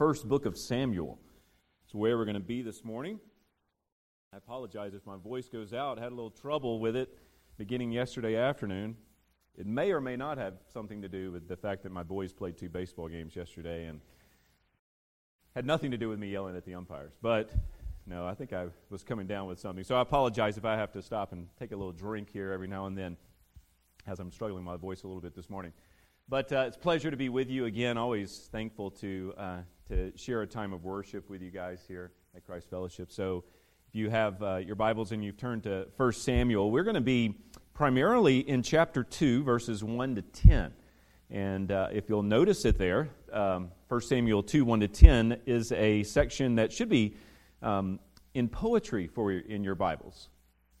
first book of Samuel. It's where we're going to be this morning. I apologize if my voice goes out. I had a little trouble with it beginning yesterday afternoon. It may or may not have something to do with the fact that my boys played two baseball games yesterday and had nothing to do with me yelling at the umpires. But no, I think I was coming down with something. So I apologize if I have to stop and take a little drink here every now and then as I'm struggling with my voice a little bit this morning. But uh, it's a pleasure to be with you again. Always thankful to, uh, to share a time of worship with you guys here at Christ Fellowship. So if you have uh, your Bibles and you've turned to 1 Samuel, we're going to be primarily in chapter 2, verses 1 to 10. And uh, if you'll notice it there, um, 1 Samuel 2, 1 to 10 is a section that should be um, in poetry for in your Bibles.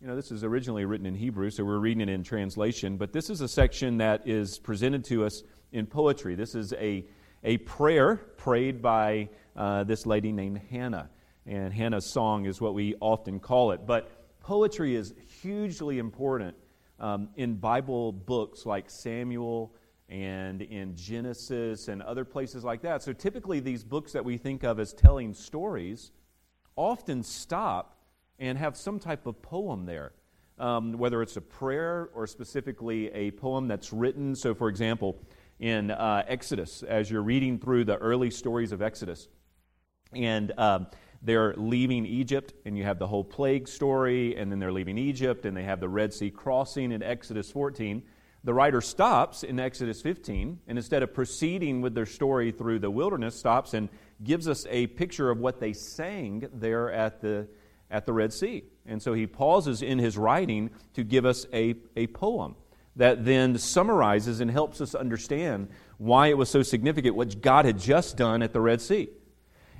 You know, this is originally written in Hebrew, so we're reading it in translation, but this is a section that is presented to us in poetry. This is a, a prayer prayed by uh, this lady named Hannah. And Hannah's song is what we often call it. But poetry is hugely important um, in Bible books like Samuel and in Genesis and other places like that. So typically, these books that we think of as telling stories often stop and have some type of poem there. Um, whether it's a prayer or specifically a poem that's written. So, for example, in uh, Exodus, as you're reading through the early stories of Exodus, and um, they're leaving Egypt, and you have the whole plague story, and then they're leaving Egypt, and they have the Red Sea crossing in Exodus 14. The writer stops in Exodus 15, and instead of proceeding with their story through the wilderness, stops and gives us a picture of what they sang there at the at the Red Sea. And so he pauses in his writing to give us a, a poem that then summarizes and helps us understand why it was so significant what God had just done at the Red Sea.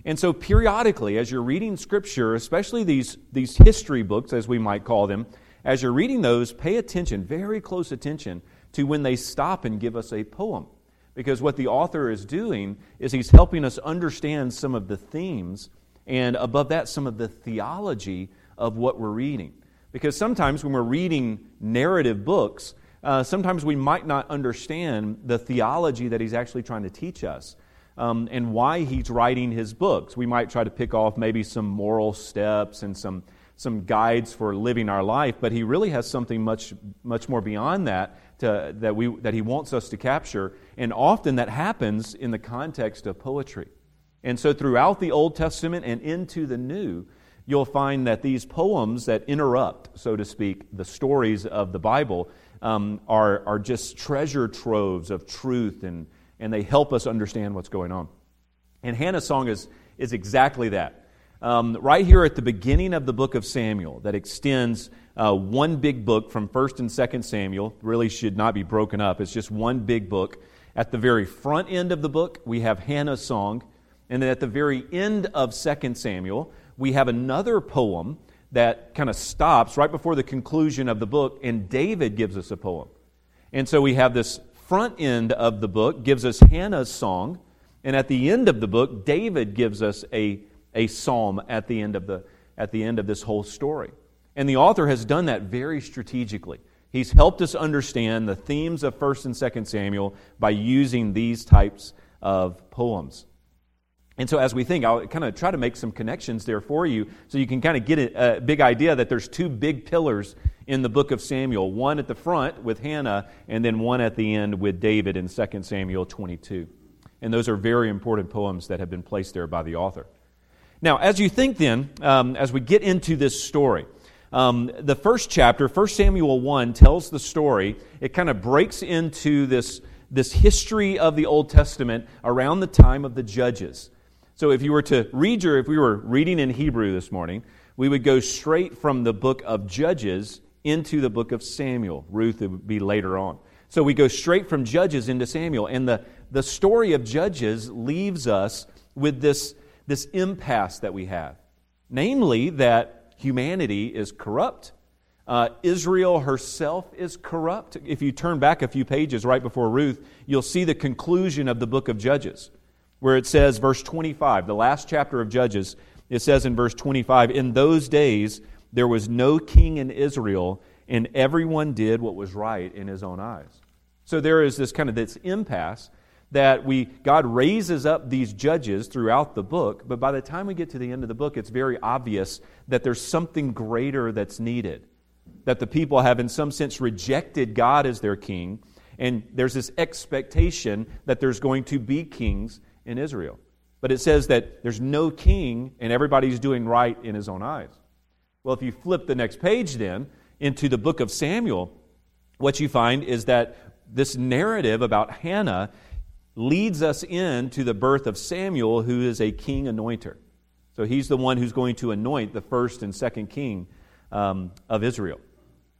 And so, periodically, as you're reading Scripture, especially these, these history books, as we might call them, as you're reading those, pay attention, very close attention, to when they stop and give us a poem. Because what the author is doing is he's helping us understand some of the themes and above that, some of the theology of what we're reading. Because sometimes when we're reading narrative books, uh, sometimes we might not understand the theology that he's actually trying to teach us um, and why he's writing his books. We might try to pick off maybe some moral steps and some, some guides for living our life, but he really has something much, much more beyond that to, that, we, that he wants us to capture. And often that happens in the context of poetry. And so, throughout the Old Testament and into the New, you'll find that these poems that interrupt, so to speak, the stories of the Bible um, are, are just treasure troves of truth and, and they help us understand what's going on. And Hannah's song is, is exactly that. Um, right here at the beginning of the book of Samuel, that extends uh, one big book from 1st and 2nd Samuel, really should not be broken up. It's just one big book. At the very front end of the book, we have Hannah's song. And then at the very end of 2 Samuel, we have another poem that kind of stops right before the conclusion of the book, and David gives us a poem. And so we have this front end of the book gives us Hannah's song, and at the end of the book, David gives us a, a psalm at the end of the at the end of this whole story. And the author has done that very strategically. He's helped us understand the themes of 1st and 2nd Samuel by using these types of poems. And so, as we think, I'll kind of try to make some connections there for you so you can kind of get a, big idea that there's two big pillars in the book of Samuel one at the front with Hannah, and then one at the end with David in 2 Samuel 22. And those are very important poems that have been placed there by the author. Now, as you think then, um, as we get into this story, um, the first chapter, 1 Samuel 1, tells the story. It kind of breaks into this, this history of the Old Testament around the time of the judges. So if you were to read your, if we were reading in Hebrew this morning, we would go straight from the book of Judges into the book of Samuel. Ruth would be later on. So we go straight from Judges into Samuel. And the, the story of Judges leaves us with this, this impasse that we have. Namely, that humanity is corrupt. Uh, Israel herself is corrupt. If you turn back a few pages right before Ruth, you'll see the conclusion of the book of Judges where it says, verse 25, the last chapter of Judges, it says in verse 25, In those days there was no king in Israel, and everyone did what was right in his own eyes. So there is this kind of this impasse that we God raises up these judges throughout the book, but by the time we get to the end of the book, it's very obvious that there's something greater that's needed. That the people have, in some sense, rejected God as their king, and there's this expectation that there's going to be kings in Israel. But it says that there's no king, and everybody's doing right in his own eyes. Well, if you flip the next page then into the book of Samuel, what you find is that this narrative about Hannah leads us into the birth of Samuel, who is a king anointer. So he's the one who's going to anoint the first and second king um, of Israel.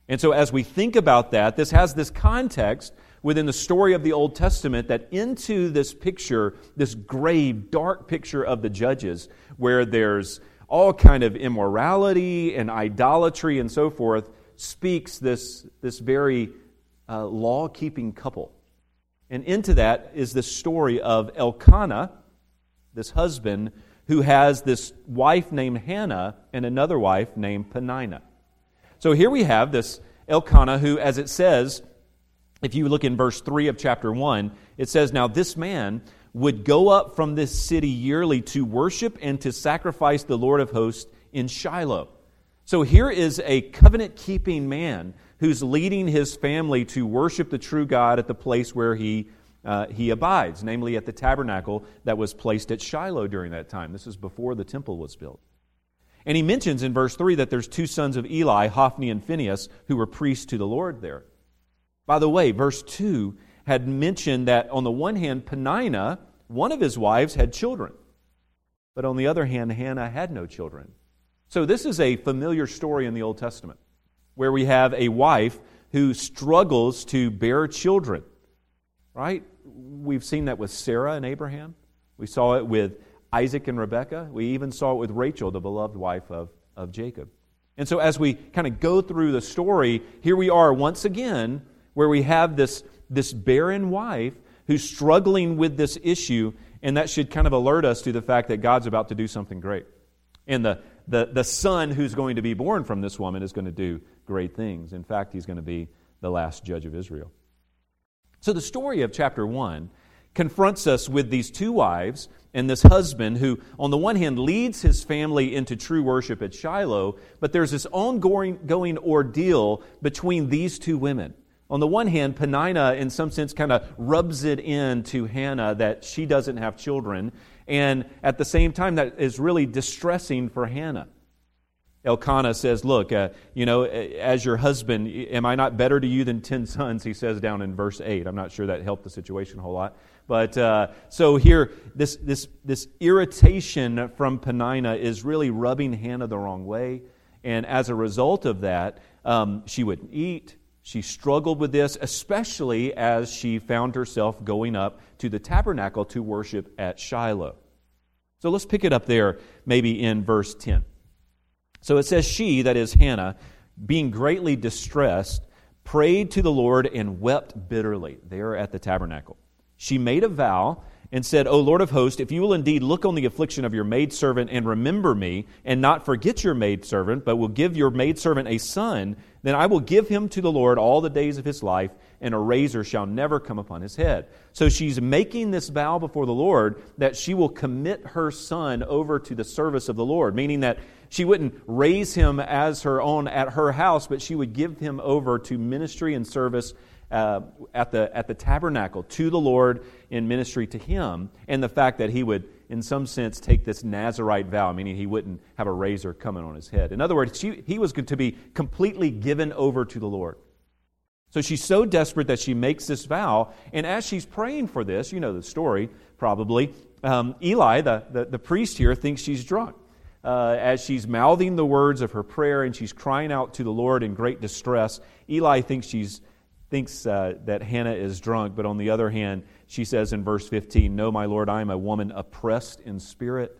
And so as we think about that, this has this context within the story of the Old Testament that into this picture, this grave, dark picture of the judges, where there's all kind of immorality and idolatry and so forth, speaks this, this very uh, law keeping couple. And into that is the story of Elkanah, this husband, who has this wife named Hannah and another wife named Peninnah. So here we have this Elkanah who, as it says, if you look in verse 3 of chapter 1, it says, Now this man would go up from this city yearly to worship and to sacrifice the Lord of hosts in Shiloh. So here is a covenant keeping man who's leading his family to worship the true God at the place where he, uh, he abides, namely at the tabernacle that was placed at Shiloh during that time. This is before the temple was built. And he mentions in verse 3 that there's two sons of Eli, Hophni and Phinehas, who were priests to the Lord there. By the way, verse 2 had mentioned that on the one hand, Peninnah, one of his wives, had children. But on the other hand, Hannah had no children. So this is a familiar story in the Old Testament where we have a wife who struggles to bear children. Right? We've seen that with Sarah and Abraham. We saw it with Isaac and Rebekah. We even saw it with Rachel, the beloved wife of, of Jacob. And so, as we kind of go through the story, here we are once again where we have this, this barren wife who's struggling with this issue, and that should kind of alert us to the fact that God's about to do something great. And the, the, the son who's going to be born from this woman is going to do great things. In fact, he's going to be the last judge of Israel. So the story of chapter 1 confronts us with these two wives and this husband who, on the one hand, leads his family into true worship at Shiloh, but there's this ongoing going ordeal between these two women. On the one hand, Peninnah, in some sense, kind of rubs it in to Hannah that she doesn't have children, and at the same time, that is really distressing for Hannah. Elkanah says, Look, uh, you know, as your husband, am I not better to you than ten sons? He says down in verse 8. I'm not sure that helped the situation a whole lot. But uh, so here, this, this, this irritation from Peninnah is really rubbing Hannah the wrong way. And as a result of that, um, she wouldn't eat. She struggled with this, especially as she found herself going up to the tabernacle to worship at Shiloh. So let's pick it up there, maybe in verse 10. So it says, She, that is Hannah, being greatly distressed, prayed to the Lord and wept bitterly there at the tabernacle. She made a vow and said, O Lord of hosts, if you will indeed look on the affliction of your maidservant and remember me, and not forget your maidservant, but will give your maidservant a son, then I will give him to the Lord all the days of his life, and a razor shall never come upon his head. So she's making this vow before the Lord that she will commit her son over to the service of the Lord, meaning that she wouldn't raise him as her own at her house, but she would give him over to ministry and service uh, at, the, at the tabernacle to the Lord in ministry to him, and the fact that he would, in some sense, take this Nazarite vow, meaning he wouldn't have a razor coming on his head. In other words, she, he was going to be completely given over to the Lord. So she's so desperate that she makes this vow. And as she's praying for this, you know the story probably, um, Eli, the, the, the, priest here, thinks she's drunk. Uh, as she's mouthing the words of her prayer and she's crying out to the Lord in great distress, Eli thinks, she's, thinks uh, that Hannah is drunk. But on the other hand, she says in verse 15, No, my Lord, I am a woman oppressed in spirit.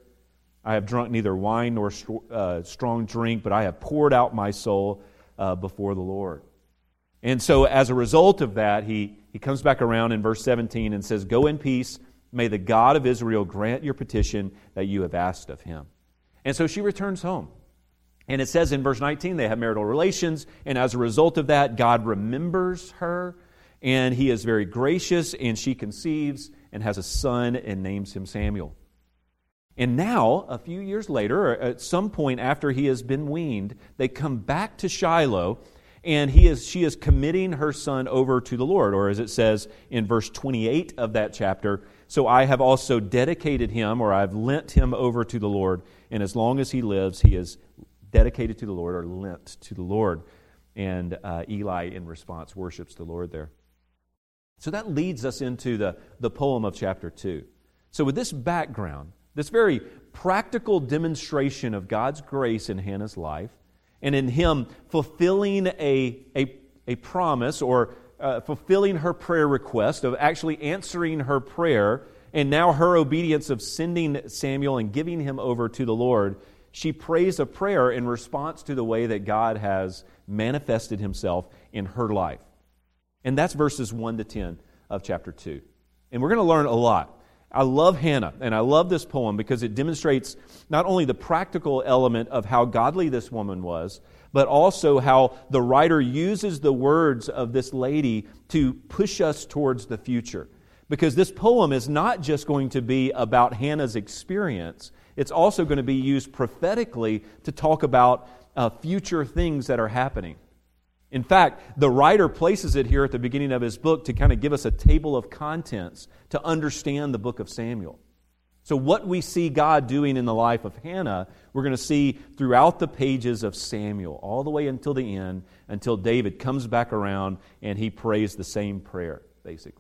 I have drunk neither wine nor uh, strong drink, but I have poured out my soul uh, before the Lord. And so, as a result of that, he, he comes back around in verse 17 and says, Go in peace. May the God of Israel grant your petition that you have asked of him. And so she returns home. And it says in verse 19, they have marital relations. And as a result of that, God remembers her. And he is very gracious, and she conceives and has a son and names him Samuel. And now, a few years later, or at some point after he has been weaned, they come back to Shiloh, and he is, she is committing her son over to the Lord. Or as it says in verse 28 of that chapter, so I have also dedicated him, or I've lent him over to the Lord, and as long as he lives, he is dedicated to the Lord or lent to the Lord. And uh, Eli, in response, worships the Lord there. So that leads us into the, the poem of chapter 2. So, with this background, this very practical demonstration of God's grace in Hannah's life, and in him fulfilling a, a, a promise or uh, fulfilling her prayer request of actually answering her prayer, and now her obedience of sending Samuel and giving him over to the Lord, she prays a prayer in response to the way that God has manifested himself in her life. And that's verses 1 to 10 of chapter 2. And we're going to learn a lot. I love Hannah, and I love this poem because it demonstrates not only the practical element of how godly this woman was, but also how the writer uses the words of this lady to push us towards the future. Because this poem is not just going to be about Hannah's experience, it's also going to be used prophetically to talk about uh, future things that are happening. In fact, the writer places it here at the beginning of his book to kind of give us a table of contents to understand the book of Samuel. So, what we see God doing in the life of Hannah, we're going to see throughout the pages of Samuel, all the way until the end, until David comes back around and he prays the same prayer, basically.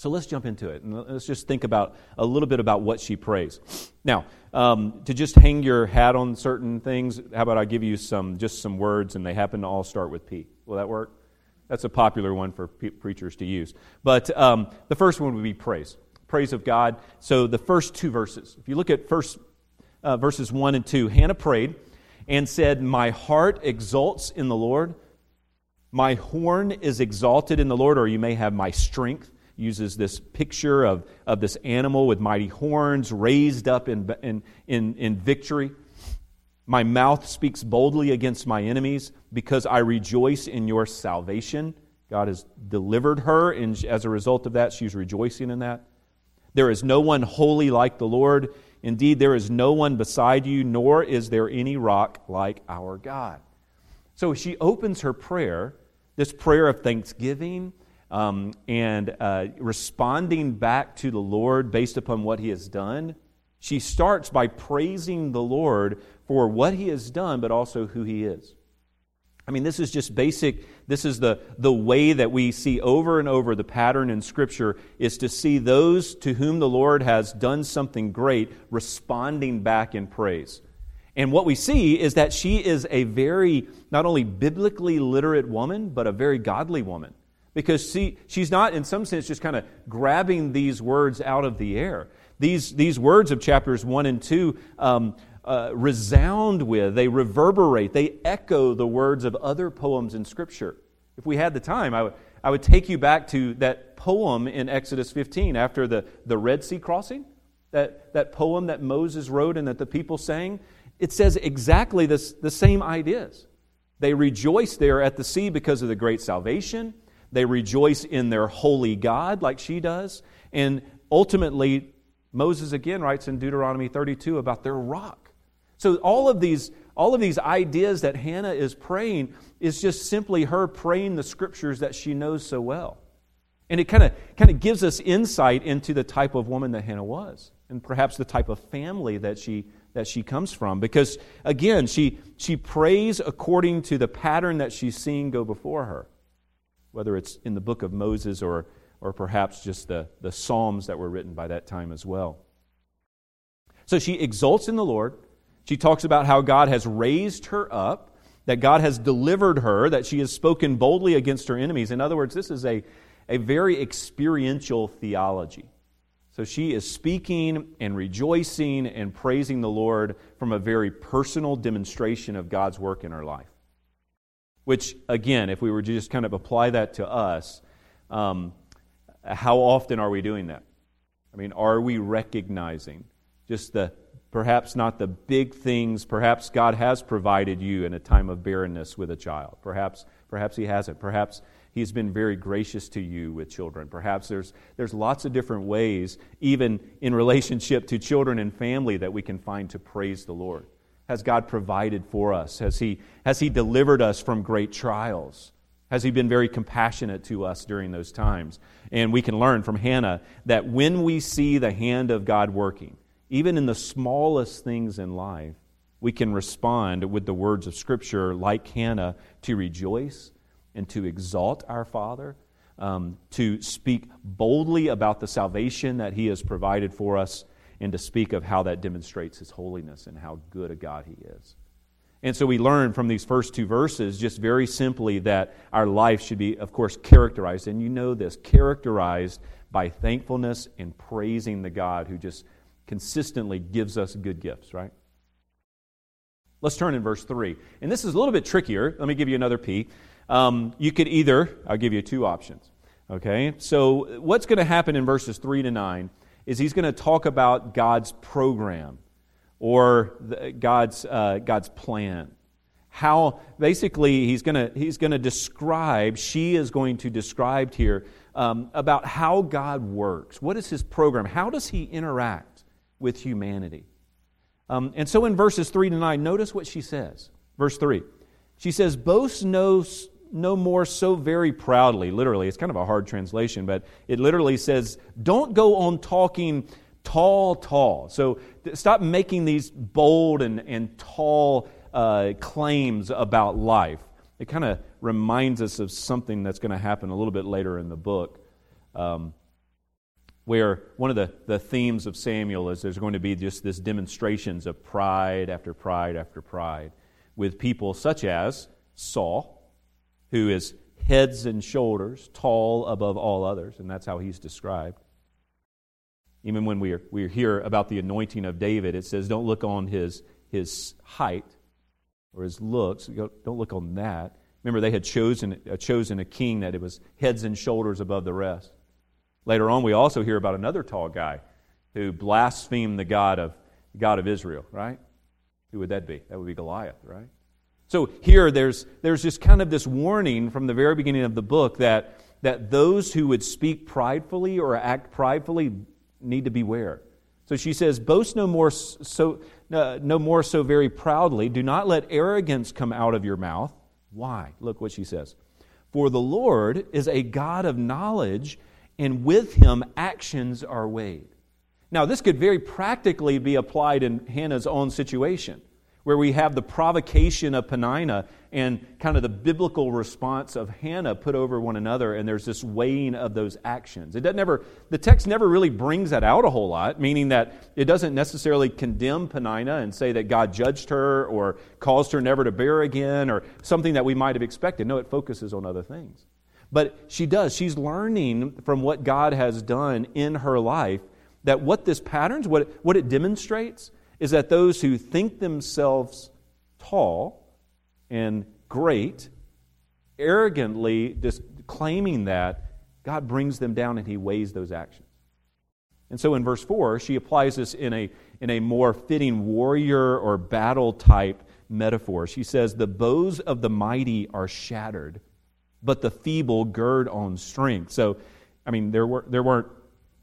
So let's jump into it and let's just think about a little bit about what she prays. Now, um, to just hang your hat on certain things, how about I give you some just some words and they happen to all start with P? Will that work? That's a popular one for pe- preachers to use. But um, the first one would be praise, praise of God. So the first two verses. If you look at first uh, verses one and two, Hannah prayed and said, "My heart exults in the Lord." My horn is exalted in the Lord, or you may have my strength uses this picture of, of this animal with mighty horns raised up in, in, in, in victory. My mouth speaks boldly against my enemies because I rejoice in your salvation. God has delivered her, and as a result of that, she's rejoicing in that. There is no one holy like the Lord. Indeed, there is no one beside you, nor is there any rock like our God. So she opens her prayer, this prayer of thanksgiving um, and uh, responding back to the Lord based upon what He has done, she starts by praising the Lord for what He has done, but also who He is. I mean, this is just basic. This is the, the way that we see over and over the pattern in Scripture is to see those to whom the Lord has done something great responding back in praise. And what we see is that she is a very, not only biblically literate woman, but a very godly woman because she, she's not, in some sense, just kind of grabbing these words out of the air. These, these words of chapters 1 and 2 um, uh, resound with, they reverberate, they echo the words of other poems in Scripture. If we had the time, I would, I would take you back to that poem in Exodus 15 after the, the Red Sea crossing, that, that poem that Moses wrote and that the people sang. It says exactly this, the same ideas. They rejoice there at the sea because of the great salvation. They rejoice in their holy God, like she does. And ultimately, Moses again writes in Deuteronomy 32 about their rock. So all of these, all of these ideas that Hannah is praying is just simply her praying the scriptures that she knows so well. And it kind of kind of gives us insight into the type of woman that Hannah was, and perhaps the type of family that she that she comes from. Because again, she she prays according to the pattern that she's seeing go before her whether it's in the book of Moses or, or perhaps just the, the Psalms that were written by that time as well. So she exults in the Lord. She talks about how God has raised her up, that God has delivered her, that she has spoken boldly against her enemies. In other words, this is a, a very experiential theology. So she is speaking and rejoicing and praising the Lord from a very personal demonstration of God's work in her life. Which, again, if we were to just kind of apply that to us, um, how often are we doing that? I mean, are we recognizing just the perhaps not the big things? Perhaps God has provided you in a time of barrenness with a child. Perhaps, perhaps He hasn't. Perhaps He's been very gracious to you with children. Perhaps there's, there's lots of different ways, even in relationship to children and family, that we can find to praise the Lord. Has God provided for us? Has He, has he delivered us from great trials? Has He been very compassionate to us during those times? And we can learn from Hannah that when we see the hand of God working, even in the smallest things in life, we can respond with the words of Scripture, like Hannah, to rejoice and to exalt our Father, um, to speak boldly about the salvation that He has provided for us, and to speak of how that demonstrates His holiness and how good a God He is. And so we learn from these first two verses just very simply that our life should be, of course, characterized, and you know this, characterized by thankfulness and praising the God who just consistently gives us good gifts, right? Let's turn in verse 3. And this is a little bit trickier. Let me give you another P. Um, you could either, I'll give you two options. Okay? So, what's going to happen in verses 3 to 9 is he's going to talk about God's program or the, God's, uh, God's plan. How, basically, he's going to he's going to describe, she is going to describe here um, about how God works. What is his program? How does he interact with humanity? Um, and so in verses 3 to 9, notice what she says. Verse 3. She says, Boast no, no more so very proudly. Literally, it's kind of a hard translation, but it literally says, Don't go on talking tall, tall. So stop making these bold and, and tall uh, claims about life. It kind of reminds us of something that's going to happen a little bit later in the book. Um, where one of the, the themes of Samuel is there's going to be just this demonstrations of pride after pride after pride with people such as Saul, who is heads and shoulders tall above all others, and that's how he's described. Even when we, are, we hear about the anointing of David, it says, don't look on his, his height or his looks. Don't look on that. Remember, they had chosen, uh, chosen a king that it was heads and shoulders above the rest. Later on, we also hear about another tall guy who blasphemed the God of, God of Israel, right? Who would that be? That would be Goliath, right? So here, there's, there's just kind of this warning from the very beginning of the book that, that those who would speak pridefully or act pridefully need to beware. So she says, Boast no more so, uh, no more so very proudly. Do not let arrogance come out of your mouth. Why? Look what she says. For the Lord is a God of knowledge and with him actions are weighed. Now, this could very practically be applied in Hannah's own situation, where we have the provocation of Peninnah and kind of the biblical response of Hannah put over one another, and there's this weighing of those actions. It doesn't the text never really brings that out a whole lot, meaning that it doesn't necessarily condemn Peninnah and say that God judged her or caused her never to bear again or something that we might have expected. No, it focuses on other things. But she does. She's learning from what God has done in her life that what this patterns, what, what it demonstrates, is that those who think themselves tall and great, arrogantly claiming that, God brings them down and He weighs those actions. And so in verse 4, she applies this in a, in a more fitting warrior or battle type metaphor. She says, The bows of the mighty are shattered but the feeble gird on strength. So, I mean, there, were, there weren't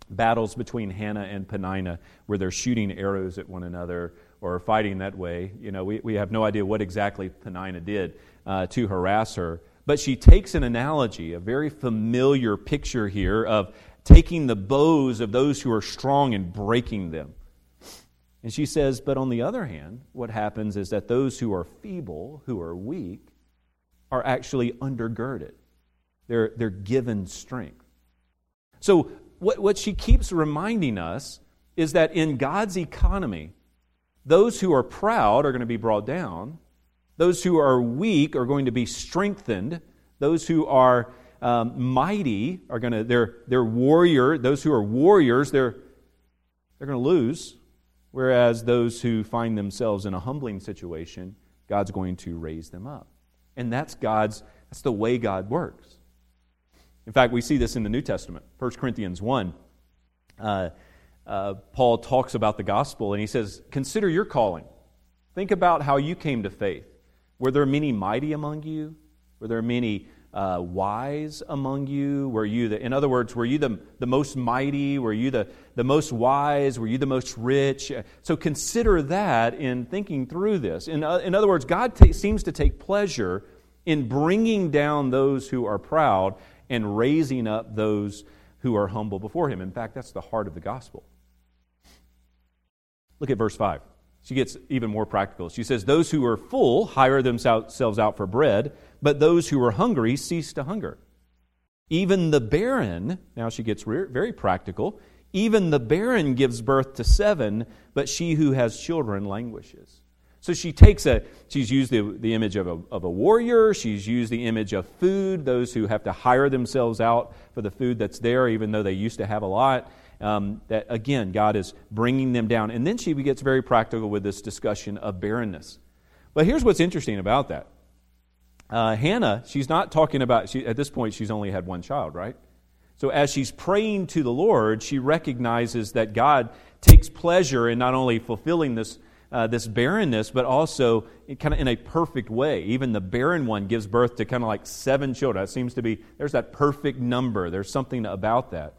battles between Hannah and Peninnah where they're shooting arrows at one another or fighting that way. You know, we, we have no idea what exactly Peninnah did uh, to harass her. But she takes an analogy, a very familiar picture here of taking the bows of those who are strong and breaking them. And she says, but on the other hand, what happens is that those who are feeble, who are weak, are actually undergirded, they're, they're given strength. So, what, what she keeps reminding us is that in God's economy, those who are proud are going to be brought down, those who are weak are going to be strengthened, those who are um, mighty are going to, they're, they're warrior, those who are warriors, they're, they're going to lose, whereas those who find themselves in a humbling situation, God's going to raise them up. And that's God's, that's the way God works. In fact, we see this in the New Testament. 1 Corinthians 1, uh, uh, Paul talks about the gospel and he says, Consider your calling. Think about how you came to faith. Were there many mighty among you? Were there many uh, wise among you? Were you the, in other words, were you the, the most mighty? Were you the, the most wise? Were you the most rich? So consider that in thinking through this. In, uh, in other words, God t- seems to take pleasure in bringing down those who are proud and raising up those who are humble before Him. In fact, that's the heart of the gospel. Look at verse 5. She gets even more practical. She says, Those who are full hire themselves out for bread, but those who are hungry cease to hunger. Even the barren, now she gets very practical, even the barren gives birth to seven, but she who has children languishes. So she takes a, she's used the, the image of a, of a warrior, she's used the image of food, those who have to hire themselves out for the food that's there, even though they used to have a lot um, that again, God is bringing them down. And then she gets very practical with this discussion of barrenness. But here's what's interesting about that. Uh, Hannah, she's not talking about, she, at this point, she's only had one child, right? So as she's praying to the Lord, she recognizes that God takes pleasure in not only fulfilling this, uh, this barrenness, but also kind of in a perfect way. Even the barren one gives birth to kind of like seven children. It seems to be, there's that perfect number. There's something about that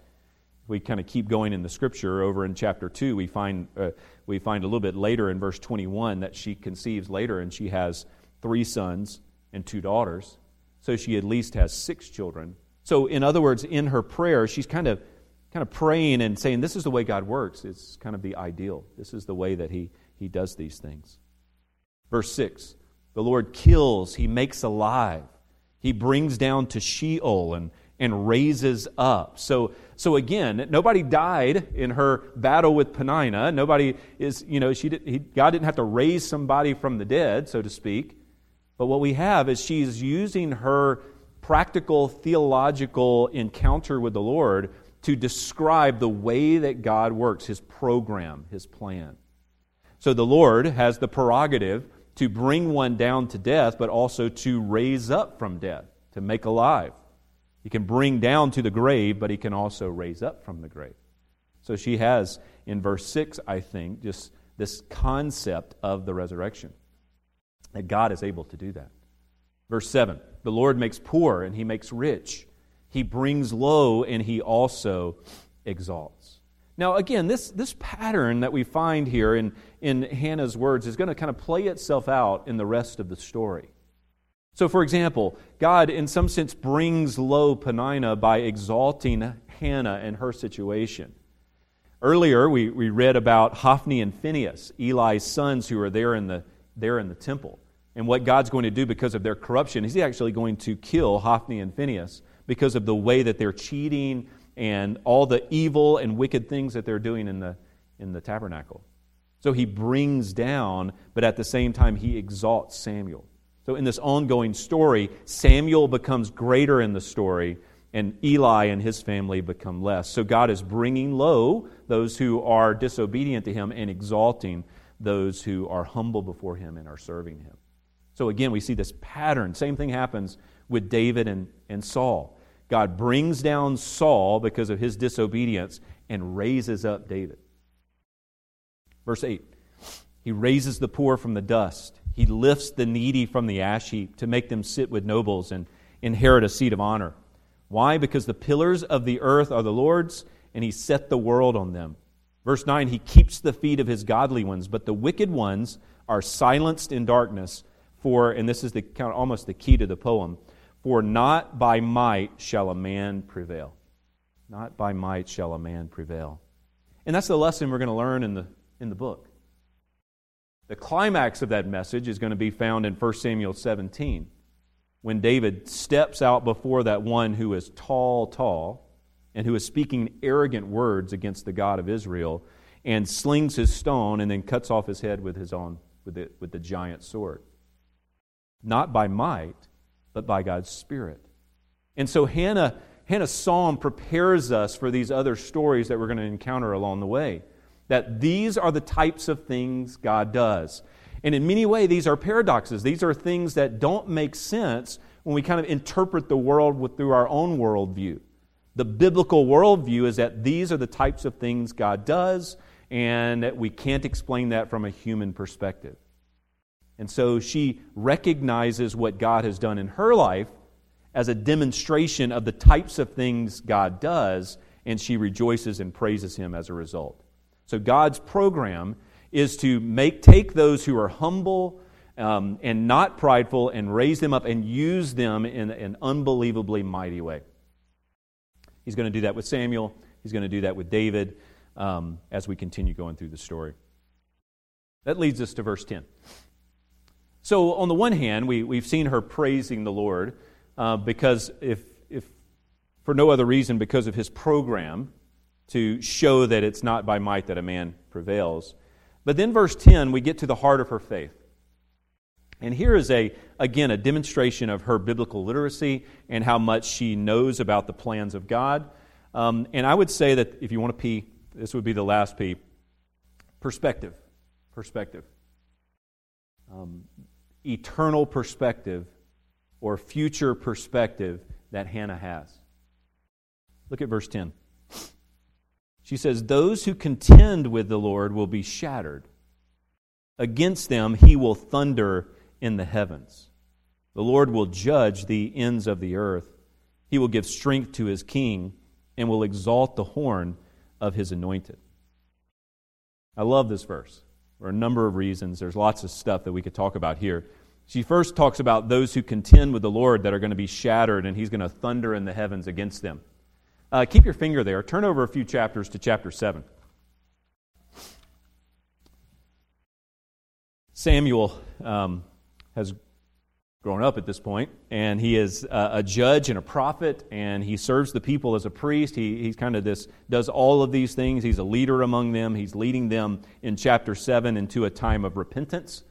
we kind of keep going in the scripture over in chapter 2 we find uh, we find a little bit later in verse 21 that she conceives later and she has three sons and two daughters so she at least has six children so in other words in her prayer she's kind of kind of praying and saying this is the way god works it's kind of the ideal this is the way that he he does these things verse 6 the lord kills he makes alive he brings down to sheol and and raises up. So, so again, nobody died in her battle with Peninnah. Nobody is, you know, she did, he, God didn't have to raise somebody from the dead, so to speak. But what we have is she's using her practical theological encounter with the Lord to describe the way that God works, his program, his plan. So the Lord has the prerogative to bring one down to death, but also to raise up from death, to make alive. He can bring down to the grave, but he can also raise up from the grave. So she has, in verse 6, I think, just this concept of the resurrection. That God is able to do that. Verse 7 The Lord makes poor and he makes rich. He brings low and he also exalts. Now, again, this, this pattern that we find here in, in Hannah's words is going to kind of play itself out in the rest of the story. So, for example, God, in some sense, brings low Peninnah by exalting Hannah and her situation. Earlier, we, we read about Hophni and Phinehas, Eli's sons who are there in, the, there in the temple. And what God's going to do because of their corruption, He's actually going to kill Hophni and Phinehas because of the way that they're cheating and all the evil and wicked things that they're doing in the, in the tabernacle. So He brings down, but at the same time, He exalts Samuel. So, in this ongoing story, Samuel becomes greater in the story, and Eli and his family become less. So, God is bringing low those who are disobedient to him and exalting those who are humble before him and are serving him. So, again, we see this pattern. Same thing happens with David and, and Saul. God brings down Saul because of his disobedience and raises up David. Verse 8 He raises the poor from the dust he lifts the needy from the ash heap to make them sit with nobles and inherit a seat of honor. Why? Because the pillars of the earth are the Lord's, and he set the world on them. Verse 9 He keeps the feet of his godly ones, but the wicked ones are silenced in darkness. For, and this is the, almost the key to the poem, for not by might shall a man prevail. Not by might shall a man prevail. And that's the lesson we're going to learn in the, in the book. The climax of that message is going to be found in 1 Samuel 17 when David steps out before that one who is tall, tall, and who is speaking arrogant words against the God of Israel and slings his stone and then cuts off his head with his own with the, with the giant sword. Not by might, but by God's Spirit. And so Hannah, Hannah's psalm prepares us for these other stories that we're going to encounter along the way that these are the types of things God does. And in many ways, these are paradoxes. These are things that don't make sense when we kind of interpret the world with, through our own worldview. The biblical worldview is that these are the types of things God does, and that we can't explain that from a human perspective. And so she recognizes what God has done in her life as a demonstration of the types of things God does, and she rejoices and praises him as a result. So God's program is to make take those who are humble um, and not prideful and raise them up and use them in an unbelievably mighty way. He's going to do that with Samuel. He's going to do that with David um, as we continue going through the story. That leads us to verse 10. So, on the one hand, we, we've seen her praising the Lord uh, because, if, if for no other reason, because of his program to show that it's not by might that a man prevails. But then, verse 10, we get to the heart of her faith. And here is a again a demonstration of her biblical literacy and how much she knows about the plans of God. Um, and I would say that if you want to P, this would be the last P. Perspective, perspective, um, eternal perspective, or future perspective that Hannah has. Look at verse ten. She says, "Those who contend with the Lord will be shattered." Against them he will thunder in the heavens. The Lord will judge the ends of the earth. He will give strength to his king and will exalt the horn of his anointed. I love this verse for a number of reasons. There's lots of stuff that we could talk about here. She first talks about those who contend with the Lord that are going to be shattered, and he's going to thunder in the heavens against them. Uh, keep your finger there. Turn over a few chapters to chapter 7. Samuel um, has grown up at this point, and he is a judge and a prophet, and he serves the people as a priest. He, he's kind of this, does all of these things. He's a leader among them. He's leading them in chapter 7 into a time of repentance.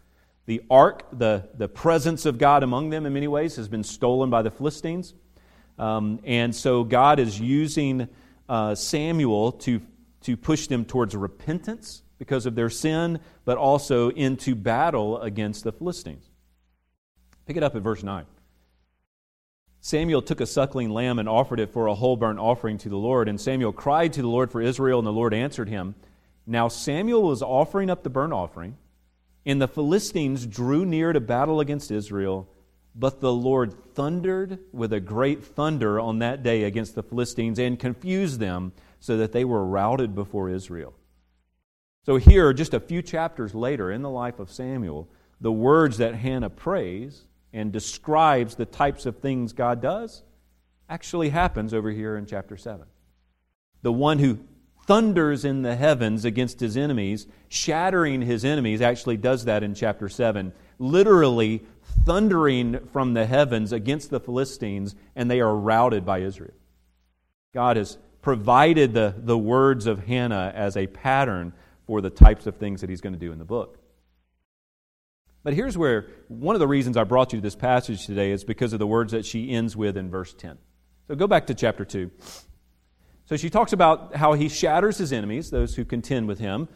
The ark, the, the presence of God among them in many ways, has been stolen by the Philistines. Um, and so God is using uh, Samuel to, to push them towards repentance because of their sin, but also into battle against the Philistines. Pick it up at verse 9. Samuel took a suckling lamb and offered it for a whole burnt offering to the Lord. And Samuel cried to the Lord for Israel, and the Lord answered him. Now Samuel was offering up the burnt offering, and the Philistines drew near to battle against Israel. But the Lord thundered with a great thunder on that day against the Philistines and confused them so that they were routed before Israel. So, here, just a few chapters later in the life of Samuel, the words that Hannah prays and describes the types of things God does actually happens over here in chapter 7. The one who thunders in the heavens against his enemies, shattering his enemies, actually does that in chapter 7, literally thundering from the heavens against the Philistines, and they are routed by Israel. God has provided the, the words of Hannah as a pattern for the types of things that he's going to do in the book. But here's where one of the reasons I brought you to this passage today is because of the words that she ends with in verse 10. So go back to chapter 2. So she talks about how he shatters his enemies, those who contend with him,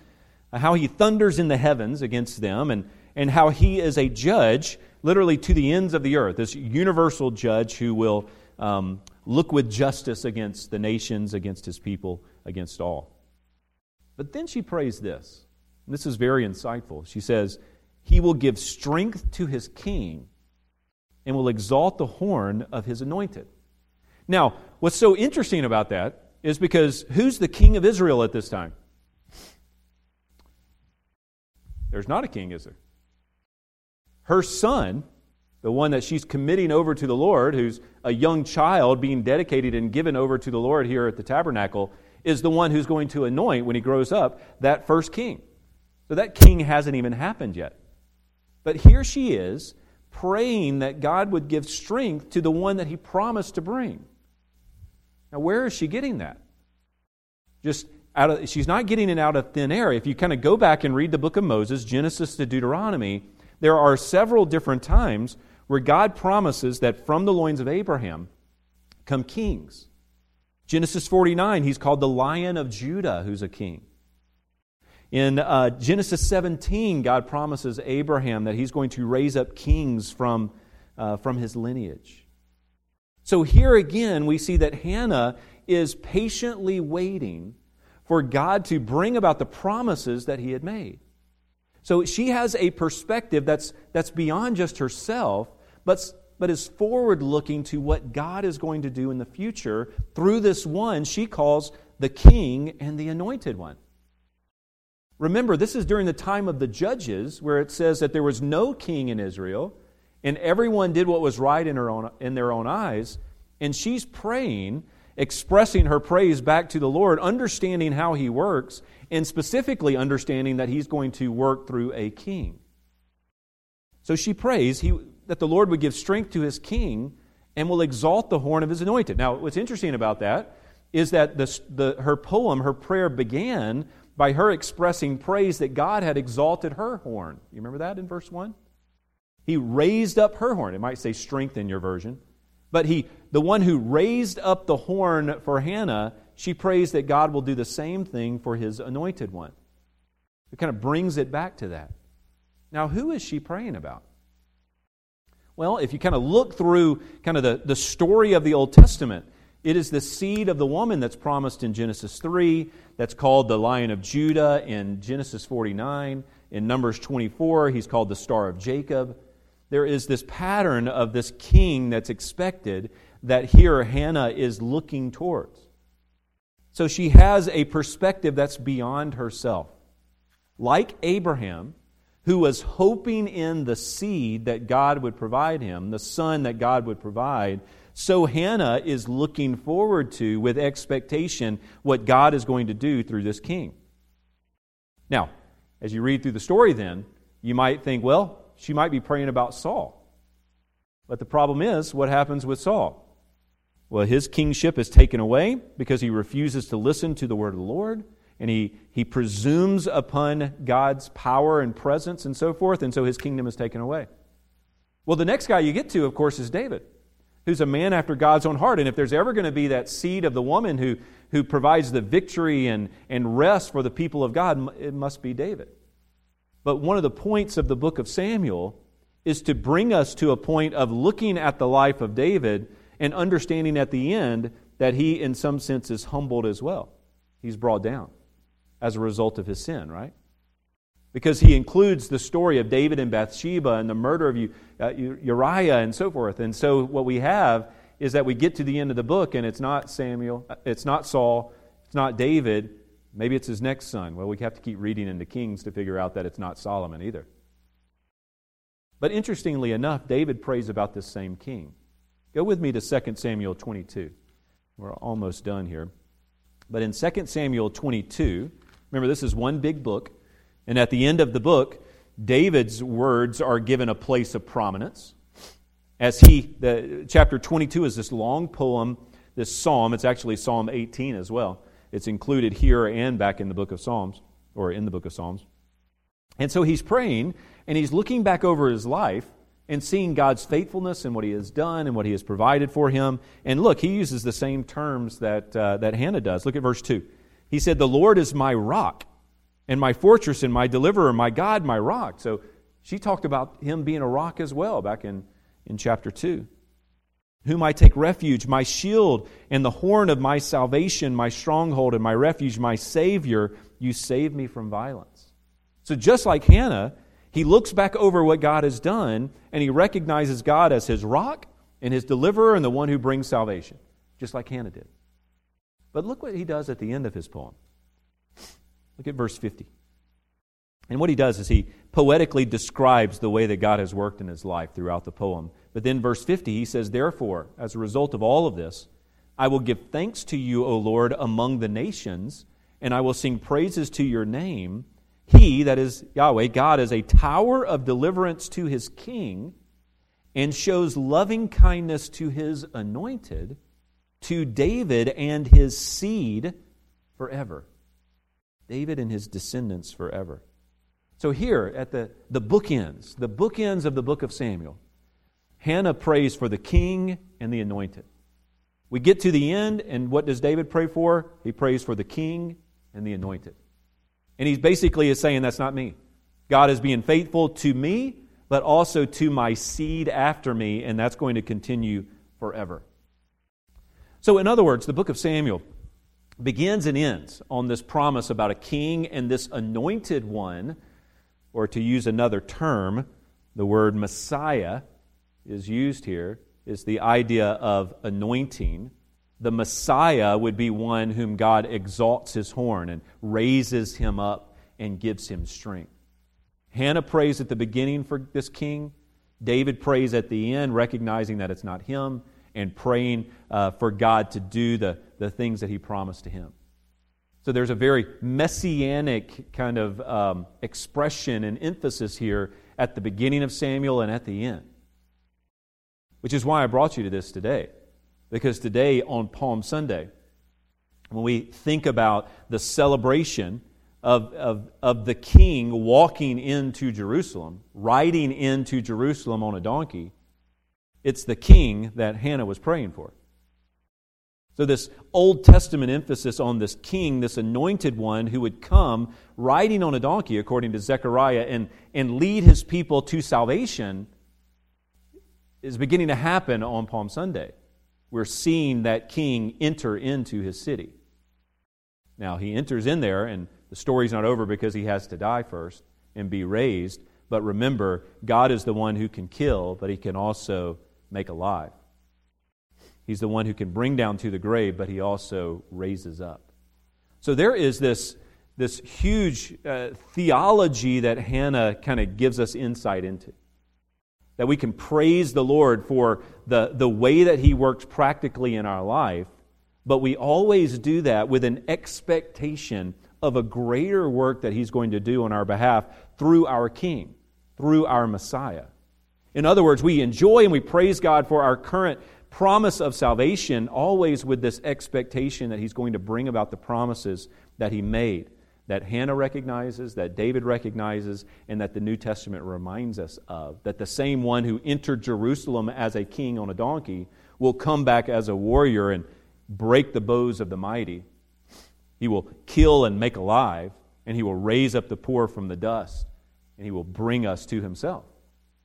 how he thunders in the heavens against them, and, and how he is a judge, literally to the ends of the earth, this universal judge who will um, look with justice against the nations, against his people, against all. But then she prays this. This is very insightful. She says, he will give strength to his king and will exalt the horn of his anointed. Now, what's so interesting about that is because who's the king of Israel at this time? There's not a king, is there? Her son, the one that she's committing over to the Lord, who's a young child being dedicated and given over to the Lord here at the tabernacle, is the one who's going to anoint, when he grows up, that first king. So that king hasn't even happened yet. But here she is praying that God would give strength to the one that he promised to bring. Now, where is she getting that? Just out of, she's not getting it out of thin air. If you kind of go back and read the book of Moses, Genesis to Deuteronomy, there are several different times where God promises that from the loins of Abraham come kings. Genesis 49, he's called the Lion of Judah, who's a king. In uh, Genesis 17, God promises Abraham that he's going to raise up kings from, uh, from his lineage. So here again, we see that Hannah is patiently waiting for God to bring about the promises that he had made. So she has a perspective that's, that's beyond just herself, but but is forward looking to what God is going to do in the future through this one she calls the king and the anointed one. Remember, this is during the time of the judges where it says that there was no king in Israel and everyone did what was right in, her own, in their own eyes. And she's praying, expressing her praise back to the Lord, understanding how he works, and specifically understanding that he's going to work through a king. So she prays he, that the Lord would give strength to his king and will exalt the horn of his anointed. Now, what's interesting about that is that the, the, her poem, her prayer began by her expressing praise that God had exalted her horn. You remember that in verse 1? He raised up her horn. It might say strength in your version. But he, the one who raised up the horn for Hannah, she prays that God will do the same thing for his anointed one. It kind of brings it back to that. Now, who is she praying about? Well, if you kind of look through kind of the, the story of the Old Testament, it is the seed of the woman that's promised in Genesis 3, that's called the Lion of Judah in Genesis 49. In Numbers 24, he's called the Star of Jacob. There is this pattern of this king that's expected that here Hannah is looking towards. So she has a perspective that's beyond herself. Like Abraham, who was hoping in the seed that God would provide him, the son that God would provide, so Hannah is looking forward to, with expectation, what God is going to do through this king. Now, as you read through the story, then, you might think, well, she might be praying about Saul. But the problem is, what happens with Saul? Well, his kingship is taken away because he refuses to listen to the word of the Lord and he, he presumes upon God's power and presence and so forth, and so his kingdom is taken away. Well, the next guy you get to, of course, is David, who's a man after God's own heart. And if there's ever going to be that seed of the woman who, who provides the victory and, and rest for the people of God, it must be David. But one of the points of the book of Samuel is to bring us to a point of looking at the life of David and understanding at the end that he, in some sense, is humbled as well. He's brought down as a result of his sin, right? Because he includes the story of David and Bathsheba and the murder of uh, Uriah and so forth. And so what we have is that we get to the end of the book and it's not Samuel, uh, it's not Saul, it's not David, maybe it's his next son. Well, we have to keep reading into Kings to figure out that it's not Solomon either. But interestingly enough, David prays about this same king. Go with me to 2 Samuel 22. We're almost done here. But in 2 Samuel 22, Remember, this is one big book, and at the end of the book, David's words are given a place of prominence. As he, the, chapter 22 is this long poem, this psalm. It's actually Psalm 18 as well. It's included here and back in the book of Psalms, or in the book of Psalms. And so he's praying, and he's looking back over his life and seeing God's faithfulness and what he has done and what he has provided for him. And look, he uses the same terms that, uh, that Hannah does. Look at verse 2. He said, The Lord is my rock and my fortress and my deliverer, my God, my rock. So she talked about him being a rock as well back in, in chapter 2. Whom I take refuge, my shield and the horn of my salvation, my stronghold and my refuge, my Savior, you save me from violence. So just like Hannah, he looks back over what God has done and he recognizes God as his rock and his deliverer and the one who brings salvation, just like Hannah did. But look what he does at the end of his poem. Look at verse 50. And what he does is he poetically describes the way that God has worked in his life throughout the poem. But then, verse 50, he says, Therefore, as a result of all of this, I will give thanks to you, O Lord, among the nations, and I will sing praises to your name. He, that is Yahweh, God, is a tower of deliverance to his king and shows loving kindness to his anointed to David and his seed forever. David and his descendants forever. So here at the, the bookends, the bookends of the book of Samuel, Hannah prays for the king and the anointed. We get to the end, and what does David pray for? He prays for the king and the anointed. And he basically is saying, That's not me. God is being faithful to me, but also to my seed after me, and that's going to continue forever. So, in other words, the book of Samuel begins and ends on this promise about a king and this anointed one, or to use another term, the word Messiah, is used here is the idea of anointing. The Messiah would be one whom God exalts his horn and raises him up and gives him strength. Hannah prays at the beginning for this king. David prays at the end, recognizing that it's not him and praying uh, for God to do the, the things that he promised to him. So there's a very messianic kind of um, expression and emphasis here at the beginning of Samuel and at the end. Which is why I brought you to this today. Because today, on Palm Sunday, when we think about the celebration of, of, of the king walking into Jerusalem, riding into Jerusalem on a donkey, it's the king that Hannah was praying for. So, this Old Testament emphasis on this king, this anointed one who would come riding on a donkey, according to Zechariah, and, and lead his people to salvation, is beginning to happen on Palm Sunday. We're seeing that king enter into his city. Now, he enters in there, and the story's not over because he has to die first and be raised. But remember, God is the one who can kill, but he can also make alive. He's the one who can bring down to the grave, but he also raises up. So there is this, this huge uh, theology that Hannah kind of gives us insight into. That we can praise the Lord for the, the way that he works practically in our life, but we always do that with an expectation of a greater work that he's going to do on our behalf through our King, through our Messiah. In other words, we enjoy and we praise God for our current promise of salvation, always with this expectation that He's going to bring about the promises that He made, that Hannah recognizes, that David recognizes, and that the New Testament reminds us of. That the same one who entered Jerusalem as a king on a donkey will come back as a warrior and break the bows of the mighty. He will kill and make alive, and He will raise up the poor from the dust, and He will bring us to Himself.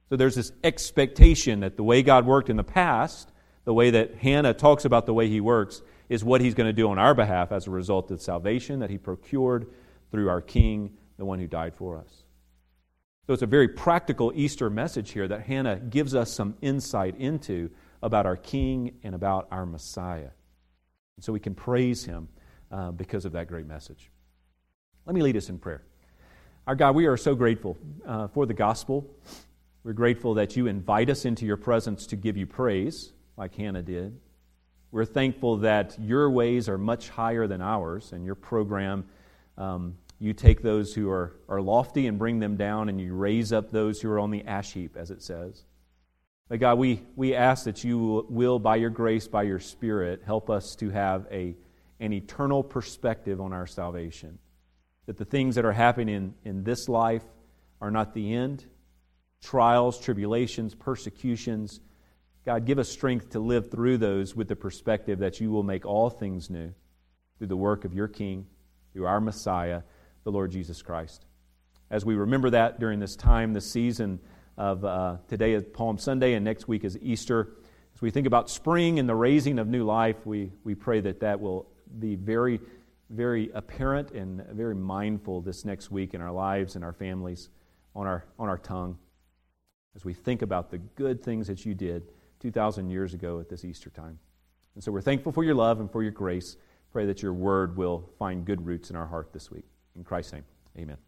So there's this expectation that the way God worked in the past, the way that Hannah talks about the way he works, is what he's going to do on our behalf as a result of salvation that he procured through our King, the one who died for us. So it's a very practical Easter message here that Hannah gives us some insight into about our King and about our Messiah. And so we can praise him uh, because of that great message. Let me lead us in prayer. Our God, we are so grateful uh, for the gospel. We're grateful that you invite us into your presence to give you praise, like Hannah did. We're thankful that your ways are much higher than ours, and your program, um, you take those who are, are lofty and bring them down, and you raise up those who are on the ash heap, as it says. But God, we, we ask that you will, by your grace, by your Spirit, help us to have a, an eternal perspective on our salvation. That the things that are happening in, in this life are not the end, trials, tribulations, persecutions. God, give us strength to live through those with the perspective that you will make all things new through the work of your King, through our Messiah, the Lord Jesus Christ. As we remember that during this time, this season of uh, today is Palm Sunday and next week is Easter, as we think about spring and the raising of new life, we, we pray that that will be very, very apparent and very mindful this next week in our lives and our families, on our, on our tongue as we think about the good things that you did 2,000 years ago at this Easter time. And so we're thankful for your love and for your grace. Pray that your word will find good roots in our heart this week. In Christ's name, amen.